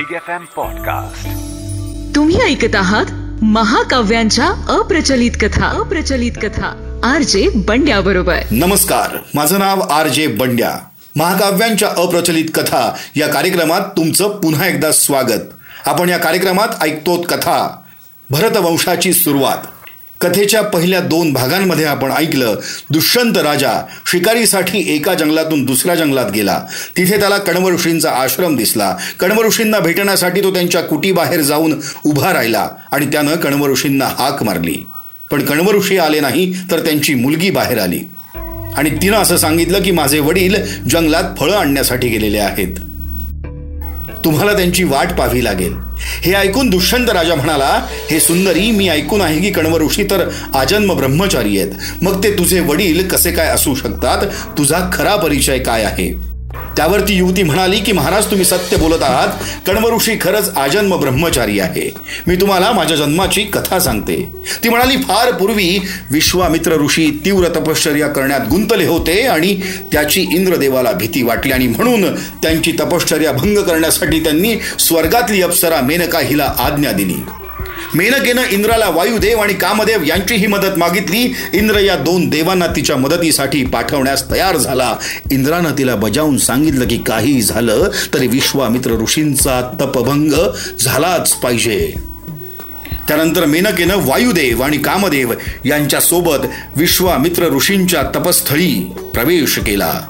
Big F M podcast तुम्ही ऐकत आहात महाकाव्यांच्या अप्रचलित कथा. अप्रचलित कथा. आर जे बंड्या बरोबर नमस्कार माझं नाव आर जे बंड्या. महाकाव्यांच्या अप्रचलित कथा या कार्यक्रमात तुमचं पुन्हा एकदा स्वागत. आपण या कार्यक्रमात ऐकतो कथा. भरतवंशाची सुरुवात. कथेच्या पहिल्या दोन भागांमध्ये आपण ऐकलं दुष्यंत राजा शिकारीसाठी एका जंगलातून दुसऱ्या जंगलात गेला. तिथे त्याला कण्व ऋषींचा आश्रम दिसला. कण्व ऋषींना भेटण्यासाठी तो त्यांच्या कुटीबाहेर जाऊन उभा राहिला आणि त्यानं कण्व ऋषींना हाक मारली. पण कण्व ऋषी आले नाही तर त्यांची मुलगी बाहेर आली. आणि तिनं असं सांगितलं की माझे वडील जंगलात फळं आणण्यासाठी गेलेले आहेत. तुम्हाला त्यांची वाट पाहावी लागेल. हे ऐकून दुष्यंत राजा म्हणाला हे सुंदरी मी ऐकून आहे की कण्व ऋषी तर आजन्म ब्रह्मचारी आहेत. मग ते तुझे वडील कसे काय असू शकतात? तुझा खरा परिचय काय आहे? त्यावर ती युवती म्हणाली की महाराज तुम्ही सत्य बोलत आहात. कण्वऋषी खरंच आजन्म ब्रह्मचारी आहे. मी तुम्हाला माझ्या जन्माची कथा सांगते. ती म्हणाली फार पूर्वी विश्वामित्र ऋषी तीव्र तपश्चर्या करण्यात गुंतले होते आणि त्याची इंद्रदेवाला भीती वाटली आणि म्हणून त्यांची तपश्चर्या भंग करण्यासाठी त्यांनी स्वर्गातली अप्सरा मेनका हिला आज्ञा दिली. मेनकेनं इंद्राला वायुदेव आणि कामदेव यांचीही मदत मागितली. इंद्र या दोन देवांना तिच्या मदतीसाठी पाठवण्यास तयार झाला. इंद्रानं तिला बजावून सांगितलं की काही झालं तरी विश्वामित्र ऋषींचा तपभंग झालाच पाहिजे. त्यानंतर मेनकेनं वायुदेव आणि कामदेव यांच्यासोबत विश्वामित्र ऋषींच्या तपस्थळी प्रवेश केला.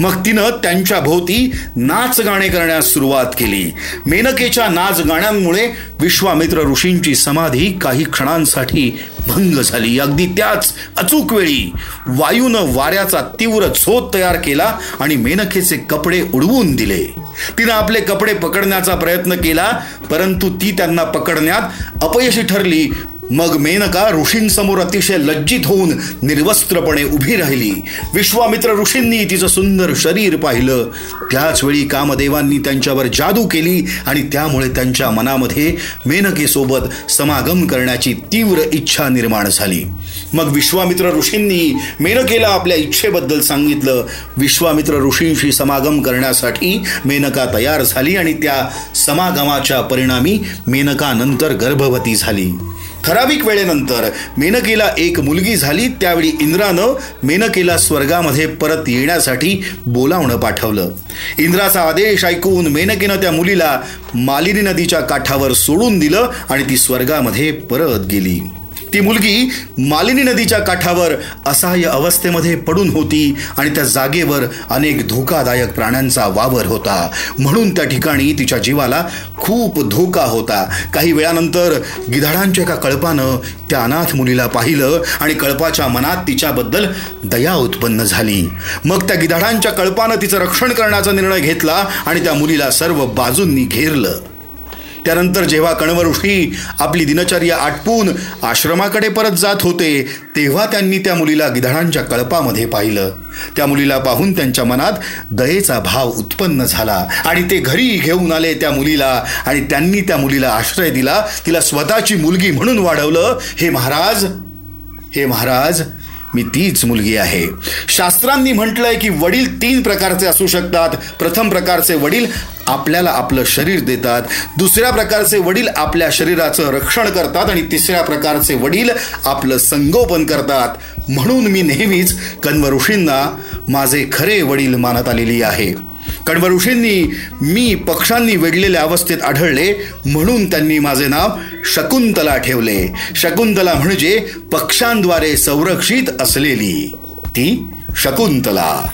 मग तिनं त्यांच्या भोवती नाच गाणे करण्यास सुरुवात केली. मेनकेच्या नाच गाण्यांमुळे विश्वामित्र ऋषींची समाधी काही क्षणांसाठी भंग झाली. अगदी त्याच अचूक वेळी वायूनं वाऱ्याचा तीव्र झोत तयार केला आणि मेनकेचे कपडे उडवून दिले. तिनं आपले कपडे पकडण्याचा प्रयत्न केला परंतु ती त्यांना पकडण्यात अपयशी ठरली. मग मेनका ऋषींसमोर अतिशय लज्जित होऊन निर्वस्त्रपणे उभी राहिली. विश्वामित्र ऋषींनी तिचं सुंदर शरीर पाहिलं. त्याचवेळी कामदेवांनी त्यांच्यावर जादू केली आणि त्यामुळे त्यांच्या मनामध्ये मेनकेसोबत समागम करण्याची तीव्र इच्छा निर्माण झाली. मग विश्वामित्र ऋषींनी मेनकेला आपल्या इच्छेबद्दल सांगितलं. विश्वामित्र ऋषींशी समागम करण्यासाठी मेनका तयार झाली आणि त्या समागमाच्या परिणामी मेनका नंतर गर्भवती झाली. ठराविक वेळेनंतर मेनकेला एक मुलगी झाली. त्यावेळी इंद्रानं मेनकेला स्वर्गामध्ये परत येण्यासाठी बोलावणं पाठवलं. इंद्राचा आदेश ऐकून मेनकेनं त्या मुलीला मालिनी नदीच्या काठावर सोडून दिलं आणि ती स्वर्गामध्ये परत गेली. ती मुलगी मालिनी नदीच्या काठावर असहाय्य अवस्थेमध्ये पडून होती आणि त्या जागेवर अनेक धोकादायक प्राण्यांचा वावर होता. म्हणून त्या ठिकाणी तिच्या जीवाला खूप धोका होता. काही वेळानंतर गिधाडांच्या एका कळपानं त्या अनाथ मुलीला पाहिलं आणि कळपाच्या मनात तिच्याबद्दल दया उत्पन्न झाली. मग त्या गिधाडांच्या कळपानं तिचं रक्षण करण्याचा निर्णय घेतला आणि त्या मुलीला सर्व बाजूंनी घेरलं. त्यानंतर जेव्हा कण्व ऋषी आपली दिनचर्या आटपून आश्रमाकडे परत जात होते तेव्हा त्यांनी त्या मुलीला गिधाडांच्या कळपामध्ये पाहिलं. त्या मुलीला पाहून त्यांच्या मनात दयेचा भाव उत्पन्न झाला आणि ते घरी घेऊन आले त्या मुलीला आणि त्यांनी त्या मुलीला आश्रय दिला. तिला स्वतःची मुलगी म्हणून वाढवलं. हे महाराज हे महाराज मी तीच मुलगी आहे. शास्त्रांनी म्हटलंय की वडील तीन प्रकारचे असू शकतात. प्रथम प्रकारचे वडील आपल्याला आपलं शरीर देतात. दुसऱ्या प्रकारचे वडील आपल्या शरीराचं रक्षण करतात आणि तिसऱ्या प्रकारचे वडील आपलं संगोपन करतात. म्हणून मी नेहमीच कण्व ऋषींना माझे खरे वडील मानत आलेली आहे. कण्व ऋषींनी मी पक्षांनी वेढलेल्या अवस्थेत आढळले म्हणून त्यांनी माझे नाव शकुंतला ठेवले. शकुंतला म्हणजे पक्षांद्वारे संरक्षित असलेली. ती शकुंतला.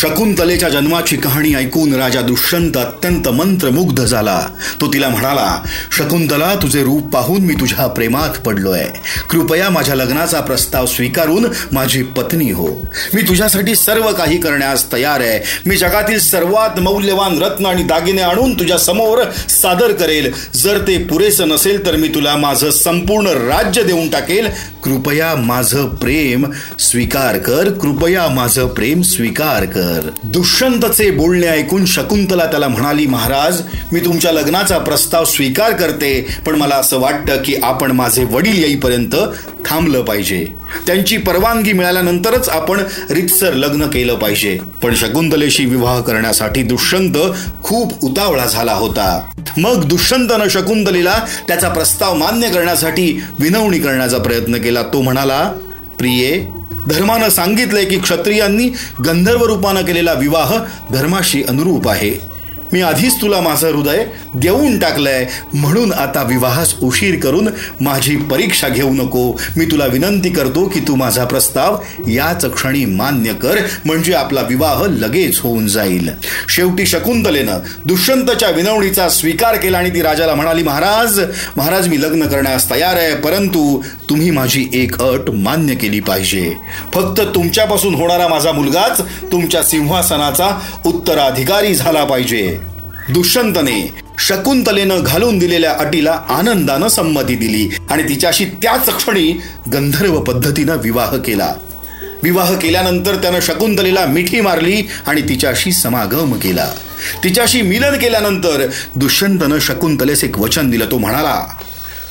शकुंतलेच्या जन्माची कहाणी ऐकून राजा दुष्यंत अत्यंत मंत्रमुग्ध झाला. तो तिला म्हणाला शकुंतला तुझे रूप पाहून मी तुझ्या प्रेमात पडलोय. कृपया माझ्या लग्नाचा प्रस्ताव स्वीकारून माझी पत्नी हो. मी तुझ्यासाठी सर्व काही करण्यास तयार आहे. मी जगातील सर्वात मौल्यवान रत्न आणि दागिने आणून तुझ्या समोर सादर करेल. जर ते पुरेसं नसेल तर मी तुला माझं संपूर्ण राज्य देऊन टाकेल. कृपया माझं प्रेम स्वीकार कर. कृपया माझं प्रेम स्वीकार कर. तर. दुष्यंतचे बोलणे ऐकून शकुंतला त्याला म्हणाली महाराज मी तुमच्या लग्नाचा प्रस्ताव स्वीकार करते पण मला असं वाटतं की आपण माझे वडील येईपर्यंत थांबलं पाहिजे. त्यांची परवानगी मिळाल्यानंतरच आपण रितसर लग्न केलं पाहिजे. पण शकुंतलेशी विवाह करण्यासाठी दुष्यंत खूप उतावळा झाला होता. मग दुष्यंतनं शकुंतलेला त्याचा प्रस्ताव मान्य करण्यासाठी विनवणी करण्याचा प्रयत्न केला. तो म्हणाला प्रिये धर्मानं सांगितलंय की क्षत्रियांनी गंधर्व रूपानं केलेला विवाह धर्माशी अनुरूप आहे. मी आधीच तुला माझं हृदय देऊन टाकलंय. म्हणून आता विवाहास उशीर करून माझी परीक्षा घेऊ नको. मी तुला विनंती करतो की तू माझा प्रस्ताव याच क्षणी मान्य कर म्हणजे आपला विवाह लगेच होऊन जाईल. शेवटी शकुंतलेनं दुष्यंतच्या विनवणीचा स्वीकार केला आणि ती राजाला म्हणाली महाराज महाराज मी लग्न करण्यास तयार आहे परंतु तुम्ही माझी एक अट मान्य केली पाहिजे. फक्त तुमच्यापासून होणारा माझा मुलगाच तुमच्या सिंहासनाचा उत्तराधिकारी झाला पाहिजे. दुष्यंतने शकुंतलेनं घालून दिलेल्या अटीला आनंदानं संमती दिली आणि तिच्याशी त्याच क्षणी गंधर्व पद्धतीनं विवाह केला. विवाह केल्यानंतर त्यानं शकुंतलेला मिठी मारली आणि तिच्याशी समागम केला. तिच्याशी मिलन केल्यानंतर दुष्यंतनं शकुंतलेस एक वचन दिलं. तो म्हणाला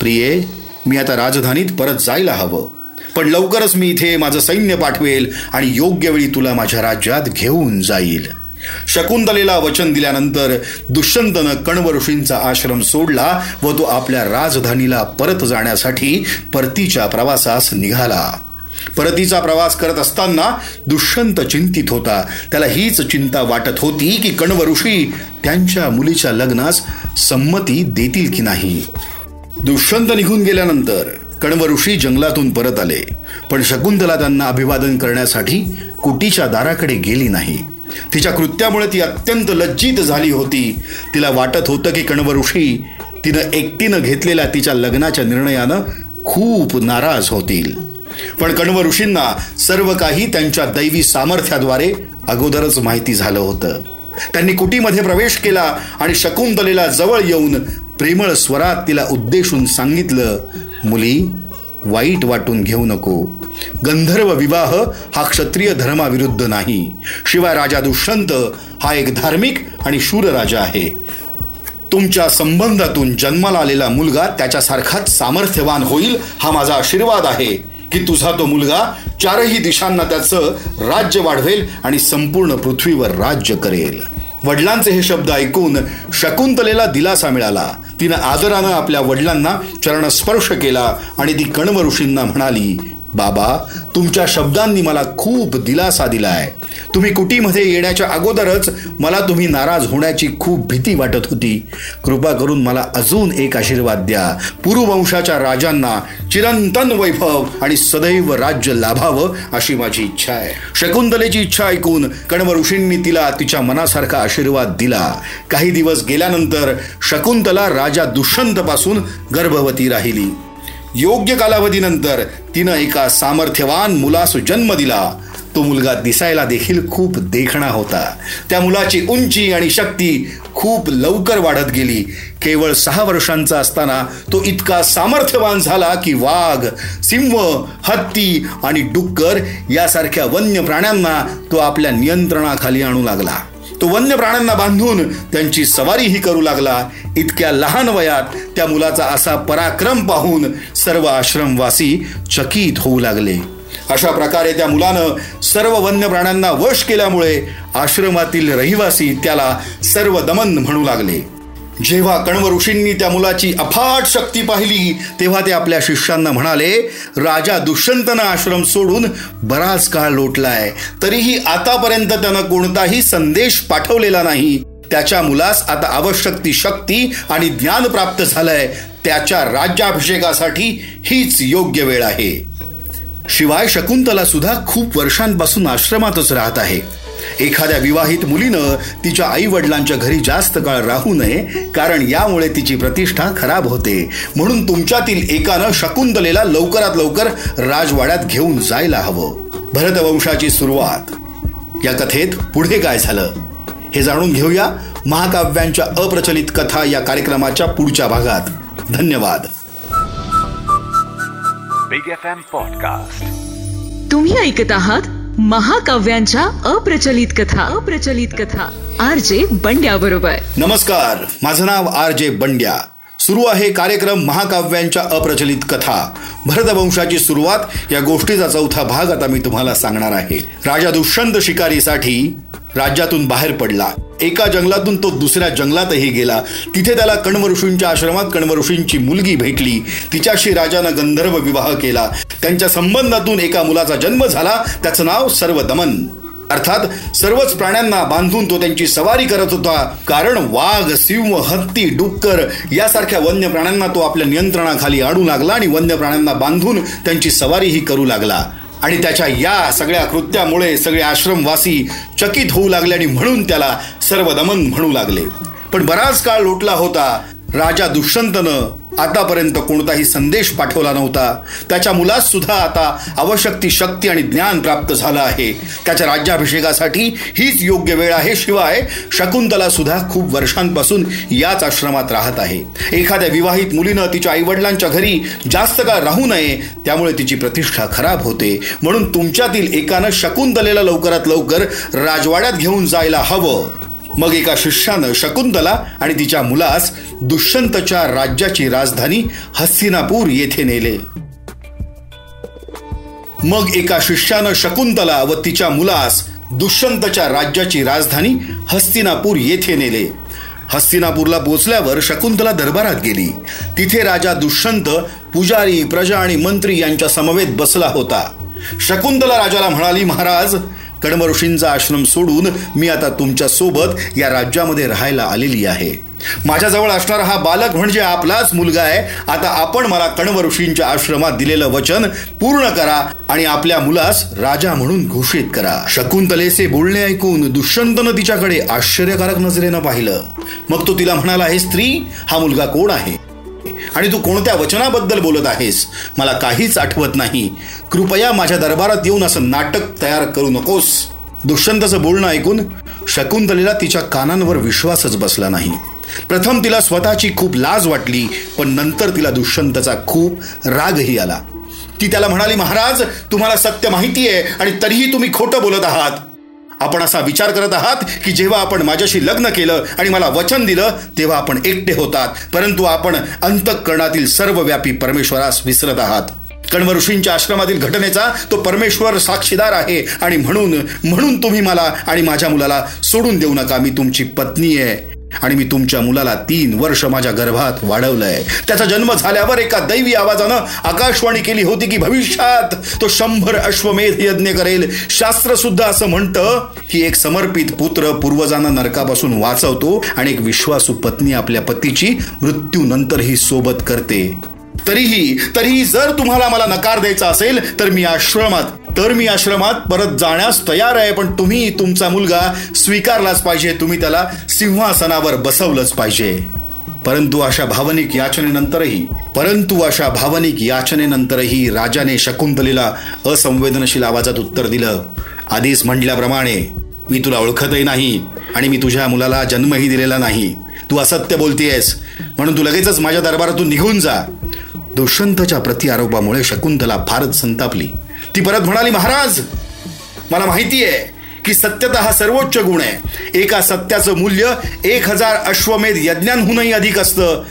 प्रिये मी आता राजधानीत परत जायला हवं. पण लवकरच मी इथे माझं सैन्य पाठवेल आणि योग्य वेळी तुला माझ्या राज्यात घेऊन जाईल. शकुंतलेला वचन दिल्यानंतर दुष्यंतनं कण्व ऋषींचा आश्रम सोडला व तो आपल्या राजधानीला परत जाण्यासाठी परतीच्या प्रवासास निघाला. परतीचा प्रवास करत असताना दुष्यंत चिंतित होता. त्याला हीच चिंता वाटत होती की कण्व ऋषी त्यांच्या मुलीच्या लग्नास संमती देतील की नाही. दुष्यंत निघून गेल्यानंतर कण्व ऋषी जंगलातून परत आले. पण शकुंतला त्यांना अभिवादन करण्यासाठी कुटीच्या दाराकडे गेली नाही. तिच्या कृत्यामुळे ती अत्यंत लज्जित झाली होती. तिला वाटत होतं की कणवऋषी तिनं एकटीनं घेतलेल्या तिच्या लग्नाच्या निर्णयानं खूप नाराज होतील. पण कण्व ऋषींना सर्व काही त्यांच्या दैवी सामर्थ्याद्वारे अगोदरच माहिती झालं होतं. त्यांनी कुटीमध्ये प्रवेश केला आणि शकुंतलेला जवळ येऊन प्रेमळ स्वरात तिला उद्देशून सांगितलं मुली वाईट वाटून घेऊ नको. गंधर्व विवाह हा क्षत्रिय धर्माविरुद्ध नाही. शिवाय राजा दुष्यंत हा एक धार्मिक आणि शूर राजा आहे. तुमच्या संबंधातून जन्माला आलेला मुलगा त्याच्यासारखाच सामर्थ्यवान होईल हा माझा आशीर्वाद आहे की तुझा तो मुलगा चारही दिशांना त्याचं राज्य वाढवेल आणि संपूर्ण पृथ्वीवर राज्य करेल. वडिलांचे हे शब्द ऐकून शकुंतलेला दिलासा मिळाला. तिनं आदरानं आपल्या वडिलांना चरणस्पर्श केला आणि ती कण्व ऋषींना म्हणाली बाबा तुमच्या शब्दांनी मला खूप दिलासा दिलाय. तुम्ही कुटीमध्ये येण्याच्या अगोदरच मला तुम्ही नाराज होण्याची खूप भीती वाटत होती. कृपा करून मला अजून एक आशीर्वाद द्या. पुरुवंशाच्या राजांना चिरंतन वैभव आणि सदैव राज्य लाभावं अशी माझी इच्छा आहे. शकुंतलेची इच्छा ऐकून कण्व ऋषींनी तिला तिच्या मनासारखा आशीर्वाद दिला. काही दिवस गेल्यानंतर शकुंतला राजा दुष्यंतपासून गर्भवती राहिली. योग्य कालावधीनंतर तिनं एका सामर्थ्यवान मुलास जन्म दिला. तो मुलगा दिसायला देखील खूप देखणा होता. त्या मुलाची उंची आणि शक्ती खूप लवकर वाढत गेली. केवळ सहा वर्षांचा असताना तो इतका सामर्थ्यवान झाला की वाघ सिंह हत्ती आणि डुक्कर यासारख्या वन्य प्राण्यांना तो आपल्या नियंत्रणाखाली आणू लागला. तो वन्य प्राण्यांना बांधून त्यांची सवारीही करू लागला. इतक्या लहान वयात त्या मुलाचा असा पराक्रम पाहून सर्व आश्रमवासी चकित होऊ लागले. अशा प्रकारे त्या मुलानं सर्व वन्य प्राण्यांना वश केल्यामुळे आश्रमातील रहिवासी त्याला सर्व दमन म्हणू लागले. जेव्हा कण्व ऋषींनी त्या मुलाची अफाट शक्ती पाहिली तेव्हा ते आपल्या शिष्यांना म्हणाले राजा दुष्यंतनं आश्रम सोडून बराच काळ लोटलाय तरीही आतापर्यंत त्यानं कोणताही संदेश पाठवलेला नाही. त्याच्या मुलास आता आवश्यक ती शक्ती आणि ज्ञान प्राप्त झालंय. त्याच्या राज्याभिषेकासाठी हीच योग्य वेळ आहे. शिवाय शकुंतला सुद्धा खूप वर्षांपासून आश्रमातच राहत आहे. एखाद्या विवाहित मुलीनं तिच्या आई वडिलांच्या घरी जास्त काळ राहू नये कारण यामुळे तिची प्रतिष्ठा खराब होते. म्हणून तुमच्यातील एकानं शकुंतलेला लवकरात लवकर राजवाड्यात घेऊन जायला हवं. भरतवंशाची सुरुवात. या कथेत पुढे काय झालं? हे जाणून घेऊया महाकाव्यांच्या अप्रचलित कथा या कार्यक्रमाच्या पुढच्या भागात. धन्यवाद. बिग एफ एम पॉडकास्ट तुम्ही ऐकत आहात महाकाव्यांच्या अप्रचलित कथा. अप्रचलित कथा. आर जे बंड्या बरोबर. नमस्कार माझं नाव आर जे बंड्या. सुरू आहे कार्यक्रम महाकाव्यांच्या अप्रचलित कथा. भरतवंशाची सुरुवात या गोष्टीचा चौथा भाग आता मी तुम्हाला सांगणार आहे. राजा दुष्यंत शिकारीसाठी राज्यातून बाहेर पडला. एका जंगलातून तो दुसऱ्या जंगलातही गेला. तिथे त्याला कण्व ऋषींच्या आश्रमात कण्व ऋषींची मुलगी भेटली. तिच्याशी राजानं गंधर्व विवाह केला. त्यांच्या संबंधातून एका मुलाचा जन्म झाला. त्याचं नाव सर्वदमन. अर्थात सर्वच प्राण्यांना बांधून तो त्यांची सवारी करत होता. कारण वाघ सिंह हत्ती डुक्कर यासारख्या वन्य प्राण्यांना तो आपल्या नियंत्रणाखाली आणू लागला आणि वन्य प्राण्यांना बांधून त्यांची सवारीही करू लागला. आणि त्याच्या या सगळ्या कृत्यामुळे सगळे आश्रमवासी चकित होऊ लागले आणि म्हणून त्याला सर्वदमन म्हणू लागले. पण बराच काळ लोटला होता. राजा दुष्यंतनं आतापर्यंत कोणताही संदेश पाठवला नव्हता. त्याच्या मुलास सुद्धा आता आवश्यक ती शक्ती आणि ज्ञान प्राप्त झालं आहे. त्याच्या राज्याभिषेकासाठी हीच योग्य वेळ आहे. शिवाय शकुंतला सुद्धा खूप वर्षांपासून याच आश्रमात राहत आहे. एखाद्या विवाहित मुलीनं तिच्या आईवडिलांच्या घरी जास्त काळ राहू नये त्यामुळे तिची प्रतिष्ठा खराब होते. म्हणून तुमच्यातील एकानं शकुंतलेला लवकरात लवकर राजवाड्यात घेऊन जायला हवं. मग एका शिष्यानं शकुंतला आणि तिच्या मुलास दुष्यंतच्या राज्याची राजधानी हस्तिनापूर येथे नेले. मग एका शिष्यानं शकुंतला व तिच्या मुलास दुष्यंतच्या राज्याची राजधानी हस्तिनापूर येथे नेले. हस्तिनापूरला पोचल्यावर शकुंतला दरबारात गेली. तिथे राजा दुष्यंत पुजारी प्रजा आणि मंत्री यांच्या समवेत बसला होता. शकुंतला राजाला म्हणाली महाराज कडम ऋषींचा आश्रम सोडून मी आता तुमच्यासोबत या राज्यामध्ये राहायला आलेली आहे. माझ्याजवळ असणारा हा बालक म्हणजे आपलाच मुलगा आहे. आता आपण मला कण्व ऋषींच्या आश्रमात दिलेलं वचन पूर्ण करा आणि आपल्या मुलास राजा म्हणून घोषित करा. शकुंतलेचे बोलणे ऐकून दुष्यंतनं तिच्याकडे आश्चर्यकारक नजरेनं पाहिलं. मग तो तिला म्हणाला हे स्त्री हा मुलगा कोण आहे? आणि तू कोणत्या वचनाबद्दल बोलत आहेस? मला काहीच आठवत नाही. कृपया माझ्या दरबारात येऊन असं नाटक तयार करू नकोस. दुष्यंतचं बोलणं ऐकून शकुंतलेला तिच्या कानांवर विश्वासच बसला नाही. प्रथम तिला स्वतःची खूप लाज वाटली पण नंतर तिला दुष्यंतचा खूप रागही आला. ती त्याला म्हणाली महाराज तुम्हाला सत्य माहिती आहे आणि तरीही तुम्ही खोटं बोलत आहात. आपण असा विचार करत आहात की जेव्हा आपण माझ्याशी लग्न केलं आणि मला वचन दिलं तेव्हा आपण एकटे होतात. परंतु आपण अंतःकरणातील सर्वव्यापी परमेश्वरास विसरत आहात. कण्व ऋषींच्या आश्रमातील घटनेचा तो परमेश्वर साक्षीदार आहे आणि म्हणून म्हणून तुम्ही मला आणि माझ्या मुलाला सोडून देऊ नका. मी तुमची पत्नी आहे. आणि मी तुमच्या मुलाला तीन वर्ष माझ्या गर्भात वाढवलंय. त्याचा जन्म झाल्यावर एका दैवी आवाजानं आकाशवाणी केली होती की भविष्यात तो शंभर अश्वमेध यज्ञ करेल. शास्त्र सुद्धा असं म्हणतं की एक समर्पित पुत्र पूर्वजांना नरकापासून वाचवतो आणि एक विश्वासू पत्नी आपल्या पतीची मृत्यूनंतरही सोबत करते. तरीही तरीही जर तुम्हाला मला नकार द्यायचा असेल तर मी आश्रमात तर मी आश्रमात परत जाण्यास तयार आहे पण तुम्ही तुमचा मुलगा स्वीकारलाच पाहिजे. तुम्ही त्याला सिंहासनावर बसवलंच पाहिजे. परंतु अशा भावनिक याचनेनंतरही परंतु अशा भावनिक याचनेनंतरही राजाने शकुंतलेला असंवेदनशील आवाजात उत्तर दिलं. आधीच म्हटल्याप्रमाणे मी तुला ओळखतही नाही आणि मी तुझ्या मुलाला जन्मही दिलेला नाही. तू असत्य बोलतेयस. म्हणून तू लगेचच माझ्या दरबारातून निघून जा. दुष्यंतच्या प्रतिआरोपामुळे शकुंतला फारच संतापली. ती परत म्हणाली महाराज मला माहिती आहे की सत्यता हा सर्वोच्च गुण आहे. एका सत्याचं मूल्य एक हजार अश्वमेध यज्ञांहूनही अधिक असतं.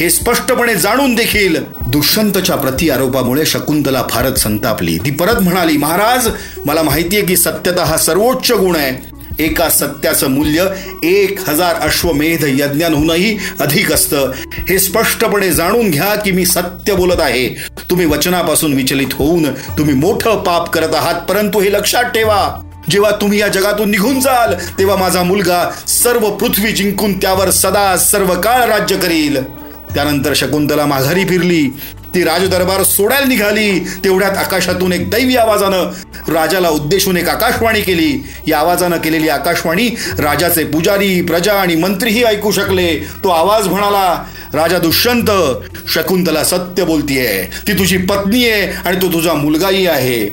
हे स्पष्टपणे जाणून देखील दुष्यंतच्या प्रति आरोपामुळे शकुंतला फारच संतापली. ती परत म्हणाली महाराज मला माहिती आहे की सत्यता हा सर्वोच्च गुण आहे. एका सत्याचं मूल्य एक हजार अश्वमेध यज्ञांहूनही अधिक असतं. हे स्पष्टपणे जाणून घ्या की मी सत्य बोलत आहे. तुम्ही वचनापासून विचलित होऊन तुम्ही मोठं पाप करत आहात परंतु हे लक्षात ठेवा. जेव्हा तुम्ही या जगातून निघून जाल तेव्हा माझा मुलगा सर्व पृथ्वी जिंकून त्यावर सदा सर्व काळ राज्य करील. त्यानंतर शकुंतला माघारी फिरली. ती राजदरबार सोडायला निघाली तेवढ्यात आकाशातून एक दैवी आवाजानं राजाला उद्देशून एक आकाशवाणी केली. या आवाजानं केलेली आकाशवाणी राजाचे पुजारी प्रजा आणि मंत्रीही ऐकू शकले. तो आवाज म्हणाला राजा दुष्यंत शकुंतला सत्य बोलतीये. ती तुझी पत्नी आहे आणि तो तुझा मुलगाही आहे.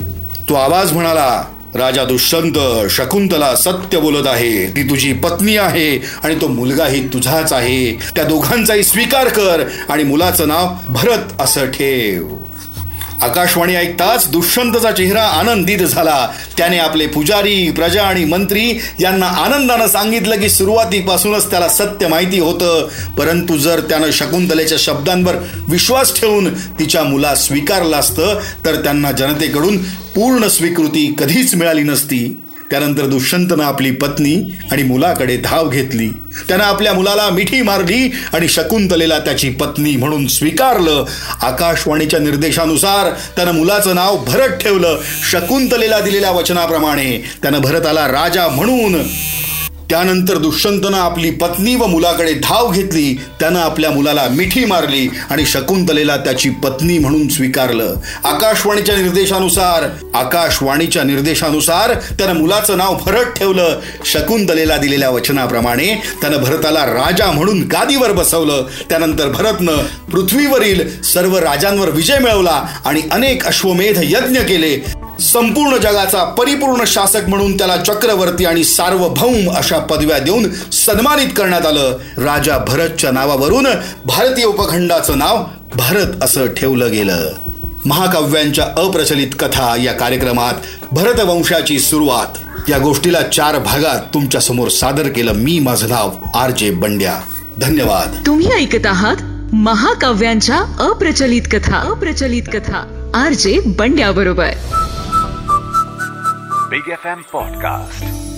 तो आवाज म्हणाला राजा दुष्यंत शकुंतला सत्य बोलत आहे. ती तुझी पत्नी आहे आणि तो मुलगाही तुझाच आहे. त्या दोघांचाही स्वीकार कर आणि मुलाचं नाव भरत असं ठेव. आकाशवाणी ऐकताच दुष्यंतचा चेहरा आनंदित झाला. त्याने आपले पुजारी प्रजा आणि मंत्री यांना आनंदानं सांगितलं की सुरुवातीपासूनच त्याला सत्य माहिती होतं. परंतु जर त्यानं शकुंतलेच्या शब्दांवर विश्वास ठेवून तिच्या मुला स्वीकारलं असतं तर त्यांना जनतेकडून पूर्ण स्वीकृती कधीच मिळाली नसती. त्यानंतर दुष्यंतनं आपली पत्नी आणि मुलाकडे धाव घेतली. त्यानं आपल्या मुलाला मिठी मारली आणि शकुंतलेला त्याची पत्नी म्हणून स्वीकारलं. आकाशवाणीच्या निर्देशानुसार त्यानं मुलाचं नाव भरत ठेवलं. शकुंतलेला दिलेल्या वचनाप्रमाणे त्यानं भरताला राजा म्हणून त्यानंतर दुष्यंतनं आपली पत्नी व मुलाकडे धाव घेतली. त्यानं आपल्या मुलाला मिठी मारली आणि शकुंतलेला त्याची पत्नी म्हणून स्वीकारलं. आकाशवाणीच्या निर्देशानुसार आकाशवाणीच्या निर्देशानुसार त्यानं मुलाचं नाव भरत ठेवलं. शकुंतलेला दिलेल्या वचनाप्रमाणे त्यानं भरताला राजा म्हणून गादीवर बसवलं. त्यानंतर भरतनं पृथ्वीवरील सर्व राजांवर विजय मिळवला आणि अनेक अश्वमेध यज्ञ केले. संपूर्ण जगाचा परिपूर्ण शासक म्हणून त्याला चक्रवर्ती आणि सार्वभौम अशा पदव्या देऊन सन्मानित करण्यात आलं. राजा भरतच्या नावावरून भारतीय उपखंडाचं नाव भारत असं ठेवलं गेलं. महाकाव्यांच्या अप्रचलित कथा या कार्यक्रमात भरतवंशाची सुरुवात. या गोष्टीला चार भागात तुमच्यासमोर सादर केलं मी माझं नाव आर जे बंड्या. धन्यवाद. तुम्ही ऐकत आहात महाकाव्यांच्या अप्रचलित कथा. अप्रचलित कथा. आर जे बंड्या बरोबर. Big FM Podcast.